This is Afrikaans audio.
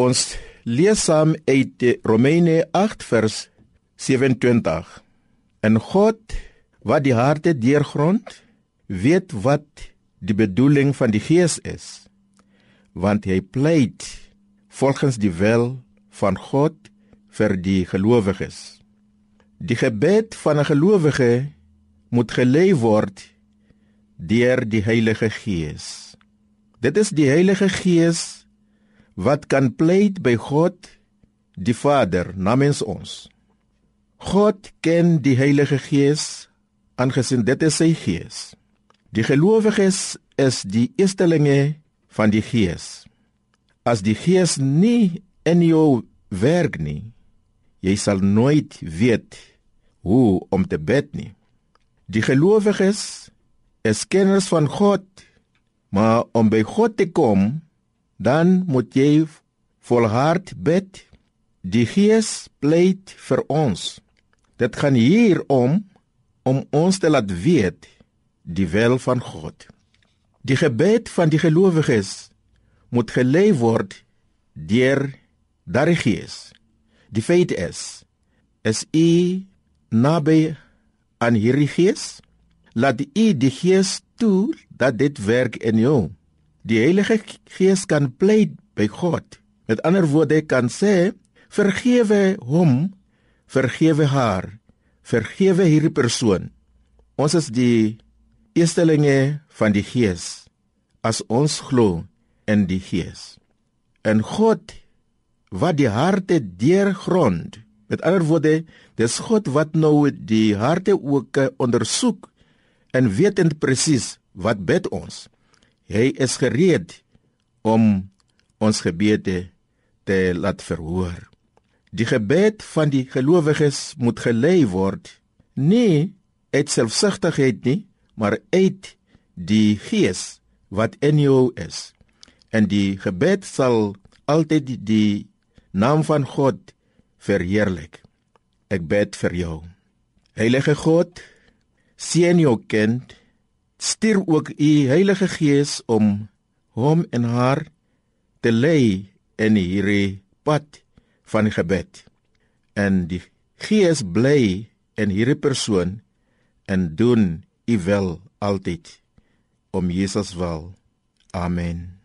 Ons lees saam uit Romeine 8 vers 27. En God wat die harte deurgrond, weet wat die bedoeling van die Gees is, want hy pleit volgens die wil van God vir die gelowiges. Die gebed van 'n gelowige moet gelei word deur die Heilige Gees. Dit is die Heilige Gees wat kan pleit by God die Vader namens ons. God ken die Heilige Gees aangesien dit is sy Gees. Die gelowiges is die eerstelinge van die Gees. As die Gees nie in jou werk nie, jy sal nooit weet hoe om te bid nie. Die gelowiges is kenners van God, maar om by God te kom, dan moet jy volhard bid. Die Gees pleit vir ons. Dit gaan hier om om ons te laat weet die wil van God. Die gebed van die gelowiges moet gelei word deur daardie Gees. Die feit is is u naby aan hierdie gees laat u die gees toe dat dit werk in jou die heilige gees kan pleit by god. Met ander woorde kan sê vergewe hom vergewe haar vergewe hierdie persoon. Ons is die eerstelinge van die gees as ons glo in die gees. En god wat die harte deurgrond. Met ander woorde, dis God wat nou die harte ook eh, ondersoek en weet presies wat bid ons. Hy is gereed om ons gebede te laat verhoor. Die gebed van die gelowiges moet gelei word nie uit selfsugtigheid nie, maar uit die Gees wat in jou is. En die gebed sal altyd die naam van God verheerlik. Ek bid vir jou. Heilige God, seën jou kind. Stuur ook u Heilige Gees om hom en haar te lei in hierdie pad van gebed. En die Gees bly in hierdie persoon en doen u wil altyd om Jesus wil. Amen.